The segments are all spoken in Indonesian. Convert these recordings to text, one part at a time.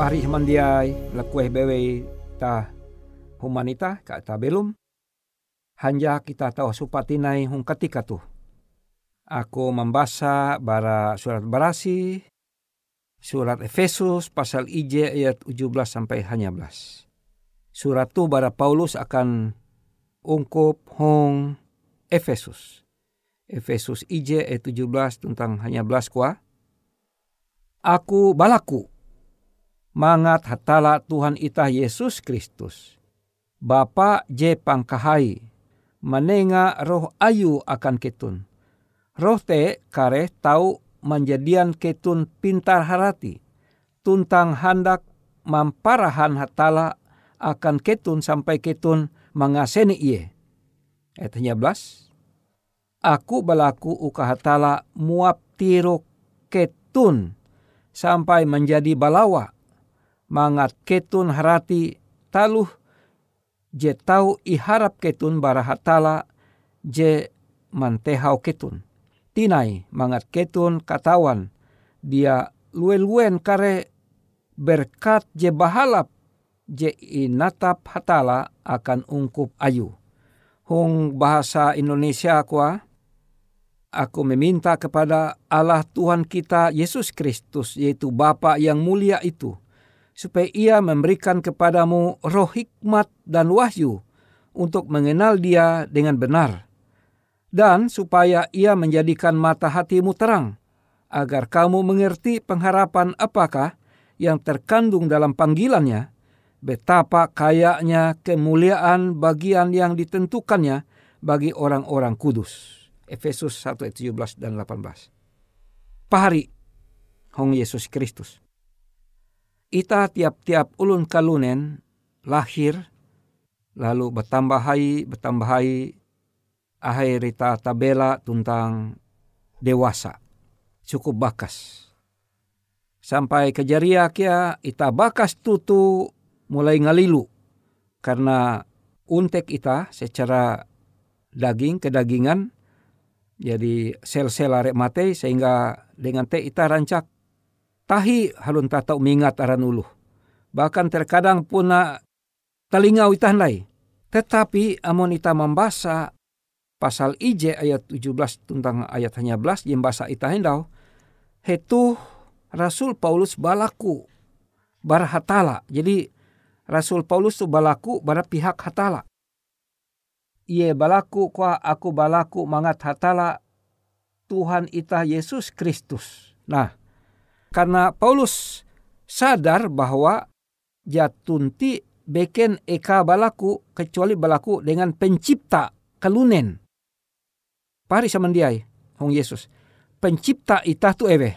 Pahari mandiai lekue bewe ta humanita ka ta belum hanja kita tahu supatinai hung ketika tu. Aku membaca bara surat berasi, surat Efesus pasal IJ ayat 17 sampai hanya belas. Surat tu bara Paulus akan ungkup hong Efesus. Efesus IJ ayat 17 tentang hanya belas kuah. Aku balaku, mangat hatala Tuhan itah Yesus Kristus. Bapa je pangkahai, menenga roh ayu akan ketun. Roh te kare tahu menjadian ketun pintar harati, tuntang handak mamparahan hatala akan ketun sampai ketun mengaseni iye. Ayat 11. Aku balaku uka hatala muap tiro ketun sampai menjadi balawa. Mangat ketun harati taluh je tau iharap ketun bara hatala je mantehau ketun. Tinai mangat ketun katawan dia lue-luen kare berkat je bahalap je inatap hatala akan ungkup ayu. Hong bahasa Indonesia kuah, aku meminta kepada Allah Tuhan kita Yesus Kristus, yaitu Bapa yang mulia itu, supaya ia memberikan kepadamu roh hikmat dan wahyu untuk mengenal dia dengan benar. Dan supaya ia menjadikan mata hatimu terang, agar kamu mengerti pengharapan apakah yang terkandung dalam panggilannya, betapa kayanya kemuliaan bagian yang ditentukannya bagi orang-orang kudus. Efesus 1 ayat 17 dan 18. Pahari Hong Yesus Kristus. Ita tiap-tiap ulun kalunen lahir lalu bertambahai bertambahai ahai rita tabela tentang dewasa cukup bakas. Sampai kejaria kia ita bakas tutu mulai ngalilu karena untek ita secara daging kedagingan jadi sel-sel arek mate sehingga dengan te ita rancak tahi halun tatau mingat aran ulu bahkan terkadang puna telingau ita handai tetapi amon ita membaca pasal IJ ayat 17 tentang ayat hanya belas yang bahasa ita hendau hetu Rasul Paulus balaku barhatala jadi Rasul Paulus tu balaku pada pihak hatala. Ia balaku kuah aku balaku mangat hatala Tuhan ita Yesus Kristus. Nah, karena Paulus sadar bahwa jatunti beken eka balaku kecuali balaku dengan pencipta kelunen. Pari samandiai, Hong Yesus. Pencipta ita tu ewe.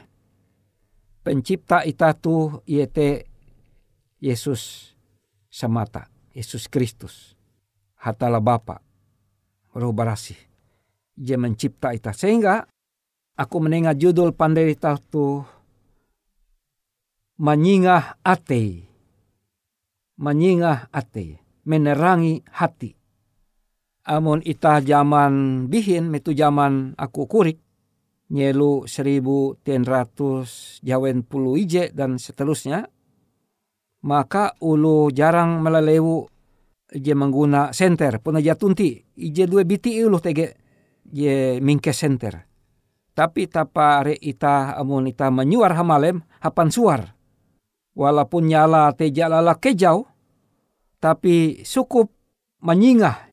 Pencipta ita tu iete Yesus semata Yesus Kristus hatala Bapa roh barasi dia mencipta ita sehingga aku menengah judul pandai tu menyingah ate. Menyingah ate. Menerangi hati. Amun ita zaman bihin metu zaman aku kurik nyelu seribu ten ratus jawen puluh ije dan seterusnya maka ulu jarang melelewu je mengguna senter. Puna jatunti ije dua biti ulu tege je mingke senter. Tapi tapa re ita amun ita menyuar hamalem hapan suar walaupun nyala te jalala kejau tapi cukup menyingah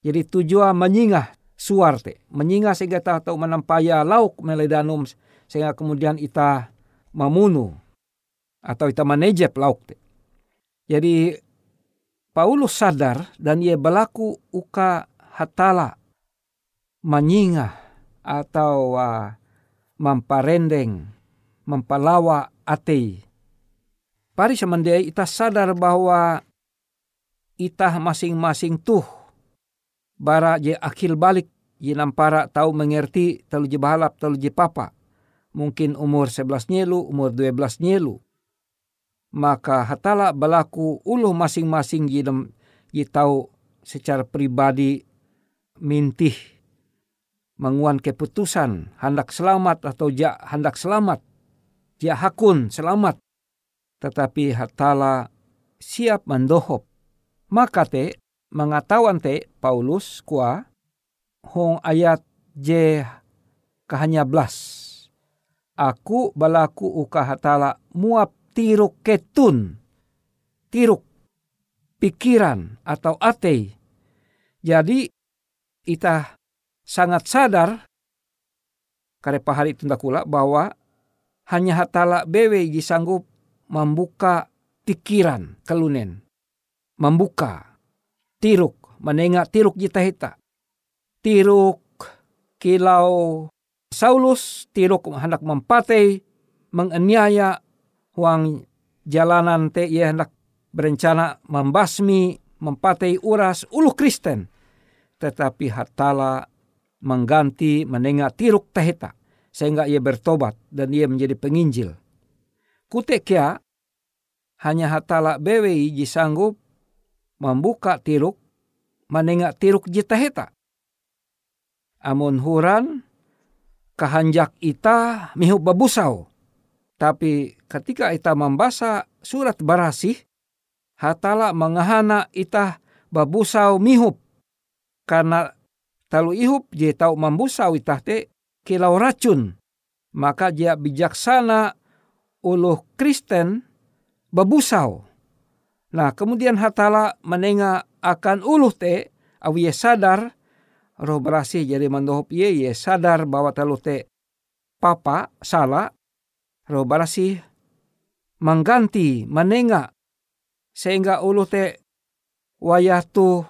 jadi tujuan menyingah suar te menyingah sehingga tahu menampaya lauk meledanum sehingga kemudian ita memunu atau ita manejep lauk te. Jadi Paulus sadar dan ia berlaku uka hatala menyingah atau uh, memparendeng, mempalawa ate. Pari semendia ita sadar bahwa ita masing-masing tuh bara je akil balik je nampara tahu mengerti telu je bahalap telu je papa. Mungkin umur 11 nyelu, umur 12 nyelu. Maka hatala balaku ulu masing-masing gidem tahu secara pribadi mintih menguan keputusan hendak selamat atau ja hendak selamat. Ja hakun selamat tetapi hatala siap mendohop. Maka te mengatakan te Paulus kua hong ayat J kahanya belas. Aku balaku uka hatala muap tiruk ketun. Tiruk pikiran atau ate. Jadi kita sangat sadar kare pahari tundakula bahwa hanya hatala bewe sanggup membuka pikiran kelunen. Membuka tiruk, menengah tiruk jita hita. Tiruk kilau Saulus, tiruk hendak mempatei, menganiaya huang jalanan te ia hendak berencana membasmi, mempatei uras ulu Kristen. Tetapi hatala mengganti menengah tiruk tehita sehingga ia bertobat dan ia menjadi penginjil. Kutekia hanya hatala bewi sanggup membuka tiruk menengah tiruk jitaheta. Amun huran kahanjak ita mihu babusau. Tapi ketika ita membaca surat barasih, hatala mengahana ita babusau mihup. Karena talu ihup je membusau ita te kilau racun. Maka dia bijaksana uluh Kristen babusau. Nah kemudian hatala menenga akan uluh te awi ye sadar roh berasi jadi mendohop ye ye sadar bahwa talu te papa salah roh berasi mengganti menenga sehingga uluh te wayah tu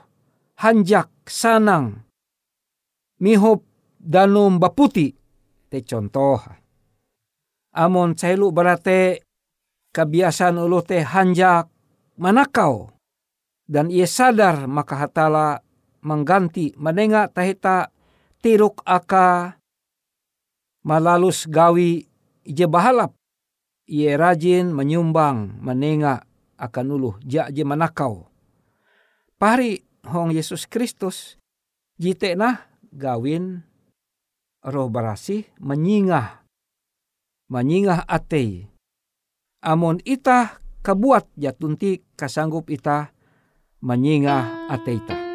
hanjak sanang mihop danum baputi te contoh amon cailu berate kebiasaan ulu teh hanjak manakau. Dan ia sadar maka hatala mengganti menenga tahita tiruk aka malalus gawi je bahalap. Ia rajin menyumbang menenga akan ulu jak je manakau. Pari hong Yesus Kristus jite nah gawin roh barasih menyingah menyingah atei Amun ita kabuat jatunti kasanggup ita menyingah ateita.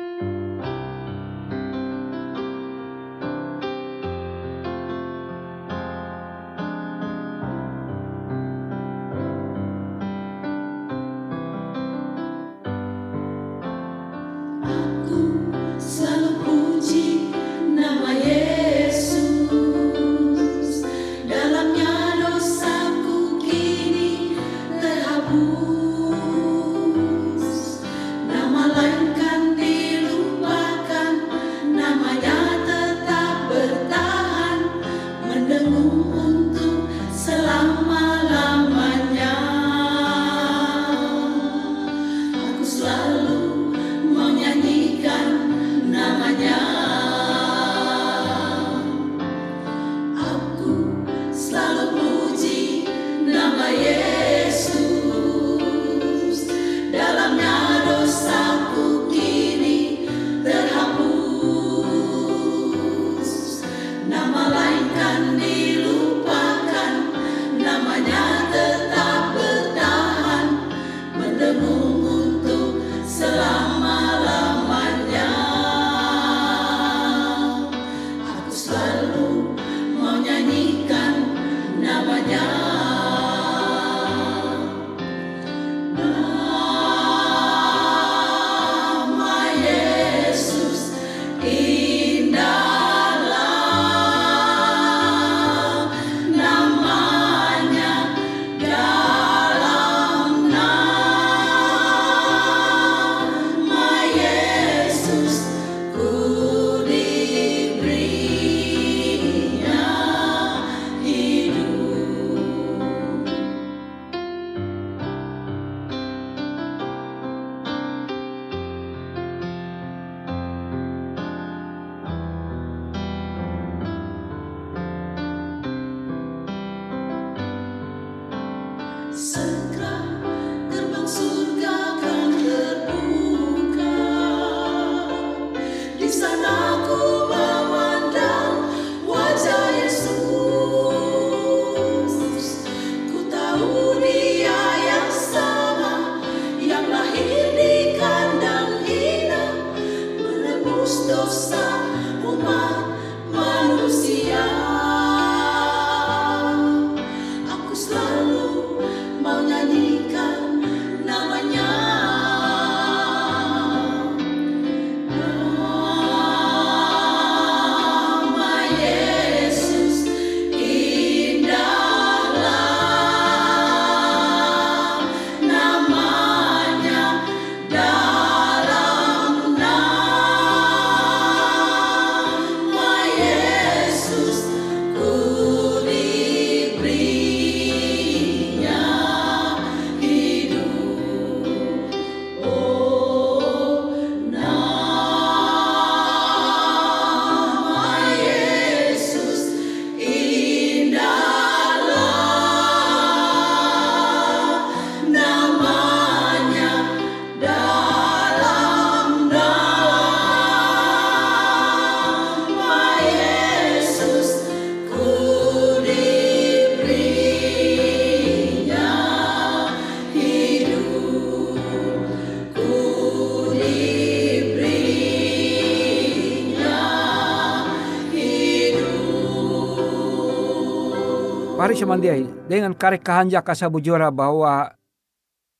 Pari samandiai dengan karek kahanja kasabujora bahwa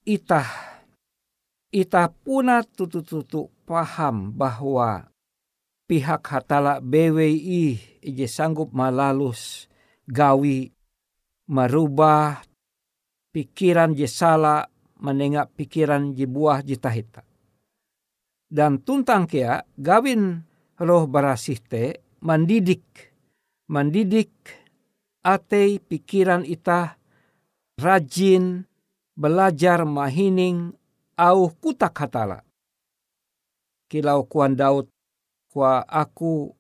itah itah puna tutu-tutu paham bahwa pihak hatala BWI ije sanggup malalus gawi merubah pikiran je salah menengak pikiran je buah je tahita. Dan tuntang kia gawin roh barasih te mendidik mendidik ate pikiran ita rajin belajar mahining au kutak hatala. Kilau kuan Daud kwa aku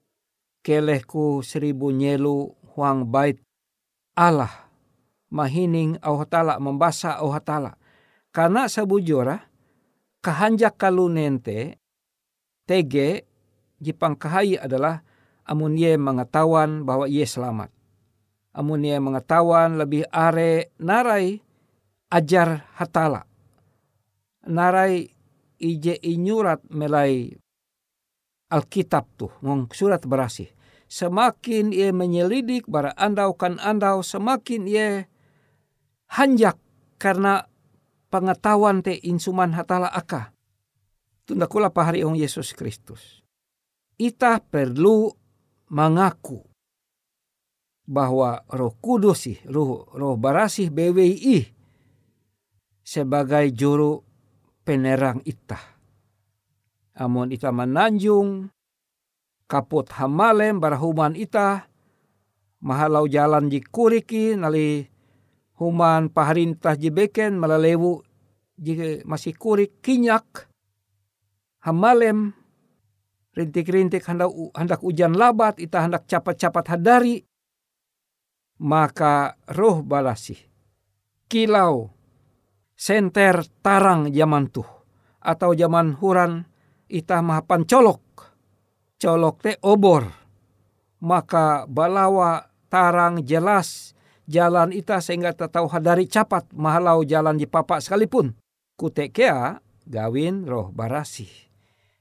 kelehku seribu nyelu huang bait Allah mahining au hatala membasa au hatala. Karena sabujora kahanjak kalunente tege jipang kahai adalah amun ye mengetahuan bahwa ye selamat. Amun ye mengetahuan lebih are narai ajar hatala. Narai ije inyurat melai Alkitab tuh, ngong surat berasih. Semakin ia menyelidik bara andau kan andau, semakin ia hanjak karena pengetahuan te insuman hatala aka. Tunda kula pahari ong Yesus Kristus. Ita perlu mengaku bahwa roh kudus sih, roh, roh barasih BWI sebagai juru penerang itah Amun ita menanjung, kaput hamalem barahuman ita, mahalau jalan di kuriki nali human paharintah jibeken malalewu jika masih kurik kinyak hamalem rintik-rintik hendak, hendak hujan labat ita hendak capat-capat hadari maka roh balasi kilau senter tarang zaman tuh atau zaman huran ita mahapan colok. Colok te obor. Maka balawa tarang jelas jalan ita sehingga tahu hadari capat mahalau jalan di papak sekalipun. Kutekea gawin roh barasi.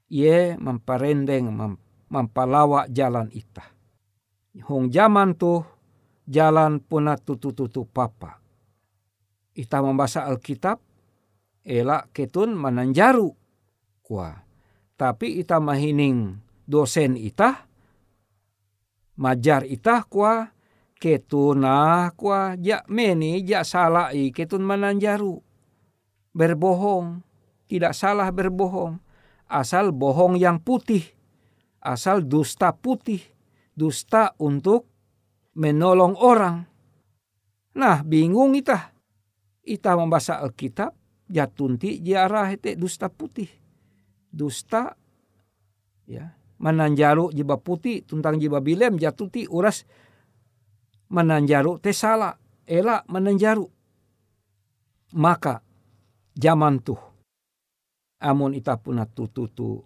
Ye memperendeng mem, mempalawa jalan ita. Hong zaman tuh jalan puna tutu-tutu papa. Ita membaca Alkitab, elak ketun menanjaru. Kuah tapi ita mahining dosen ita majar ita kwa ketuna kwa ja meni ja salah i ketun mananjaru berbohong tidak salah berbohong asal bohong yang putih asal dusta putih dusta untuk menolong orang. Nah bingung ita ita membaca Alkitab jatunti jarah itu dusta putih. Dusta ya menanjaru jiba putih tentang jiba bilem jatuti uras menanjaru te salah ela menanjaru. Maka zaman tuh amun ita puna tutu tu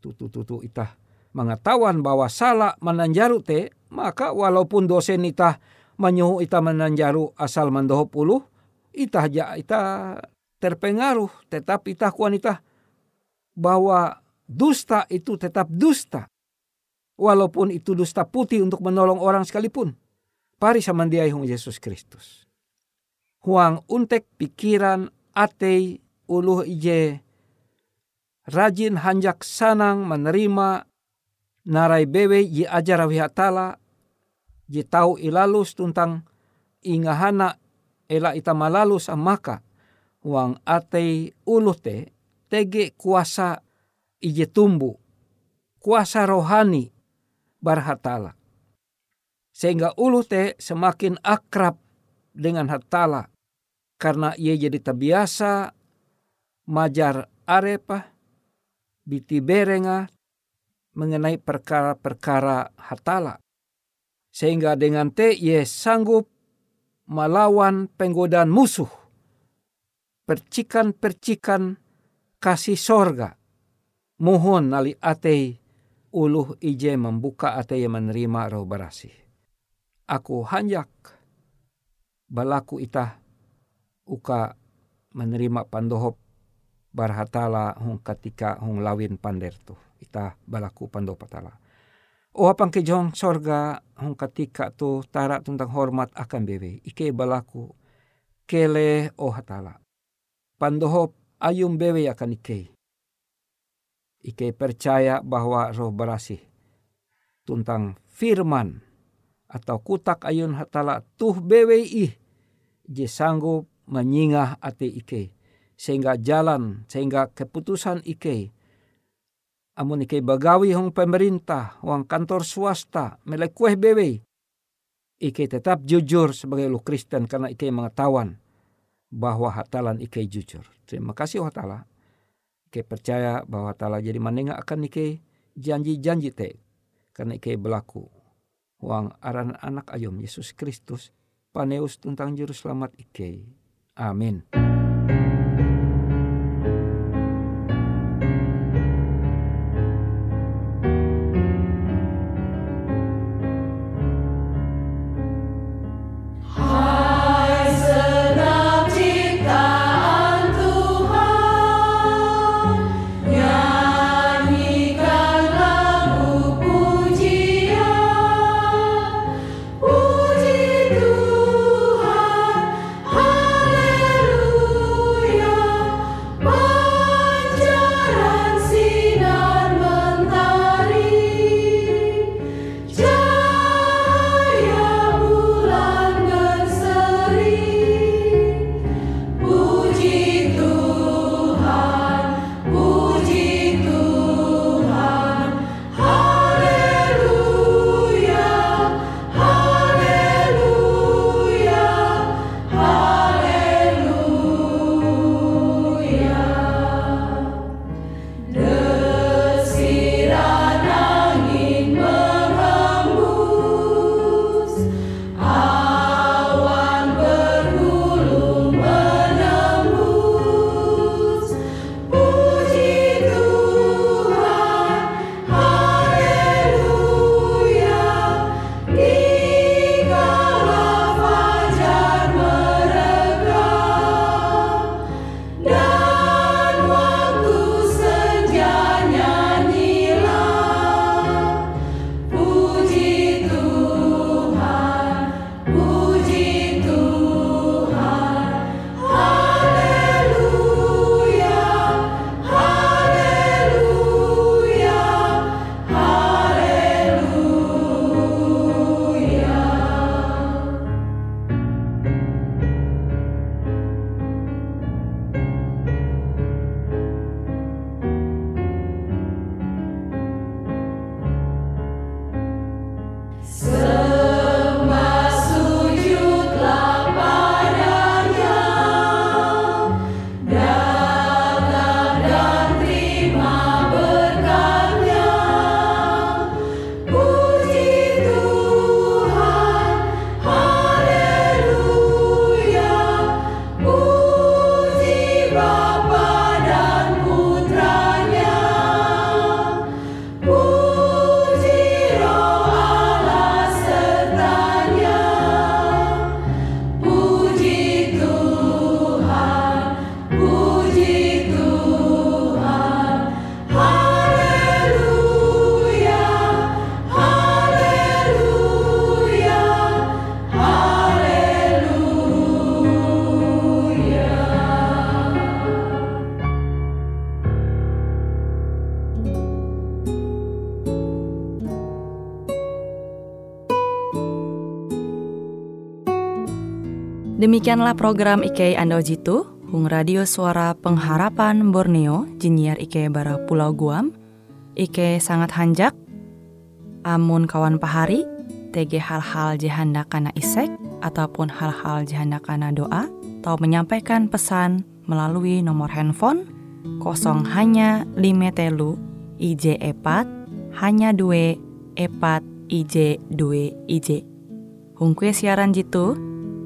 tutu tutu ita mengetahuan bahwa salah menanjaru te maka walaupun dosen ita menyuhu ita menanjaru asal mendoho puluh ita ja ita terpengaruh tetapi ita kuan ita bahwa dusta itu tetap dusta. Walaupun itu dusta putih untuk menolong orang sekalipun. Pari samandiai hong Yesus Kristus. Huang untek pikiran atei uluh ije rajin hanjak sanang menerima narai bewe ji ajar wihatala ji tau ilalus tentang ingahana ela ita malalus amaka huang atei uluh te tege kuasa ije tumbuh, kuasa rohani barhatala. Sehingga ulu te semakin akrab dengan hatala karena ia jadi terbiasa majar arepa biti berenga mengenai perkara-perkara hatala. Sehingga dengan ia sanggup melawan penggodaan musuh. Percikan-percikan kasih sorga. Mohon nali ate uluh ije membuka ate yang menerima roh barasi. Aku hanjak balaku itah uka menerima pandohop barhatala hong ketika hong lawin pander tu. Itah balaku pandoh patala. O apang kejong sorga hong ketika tu tara tentang hormat akan bewe. Ike balaku kele o hatala. Pandohop ayum bewe akan ike. Ike percaya bahwa roh berasih. Tuntang firman atau kutak ayun hatala tuh bewe ih. Je sanggup menyingah ati ike. Sehingga jalan, sehingga keputusan ike amun ike bagawi hong pemerintah, hong kantor swasta, melekueh bewe. Ike tetap jujur sebagai lu Kristen karena ike mengetahuan bahwa hatalan ike jujur. Terima kasih hatala. Ike percaya bahwa hatala jadi menengah akan ike janji-janji te. Karena ike berlaku. Wang aran anak ayom Yesus Kristus. Paneus tentang juru selamat ike. Amin. Demikianlah program IK Ando Jitu, Hung Radio Suara Pengharapan Borneo, Jinier IK Bara Pulau Guam, IK sangat hanjak, amun kawan pahari, TG hal-hal jihanda kana isek, ataupun hal-hal jihanda kana doa, atau menyampaikan pesan melalui nomor handphone kosong hanya lima telu IJ epat hanya dua epat IJ dua IJ. Hung kue siaran jitu,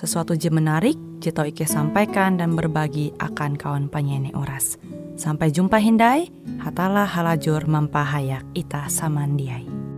sesuatu je menarik, je tau Ike sampaikan dan berbagi akan kawan penyanyi oras. Sampai jumpa Hindai, hatalah halajur mempahayak ita samandiai.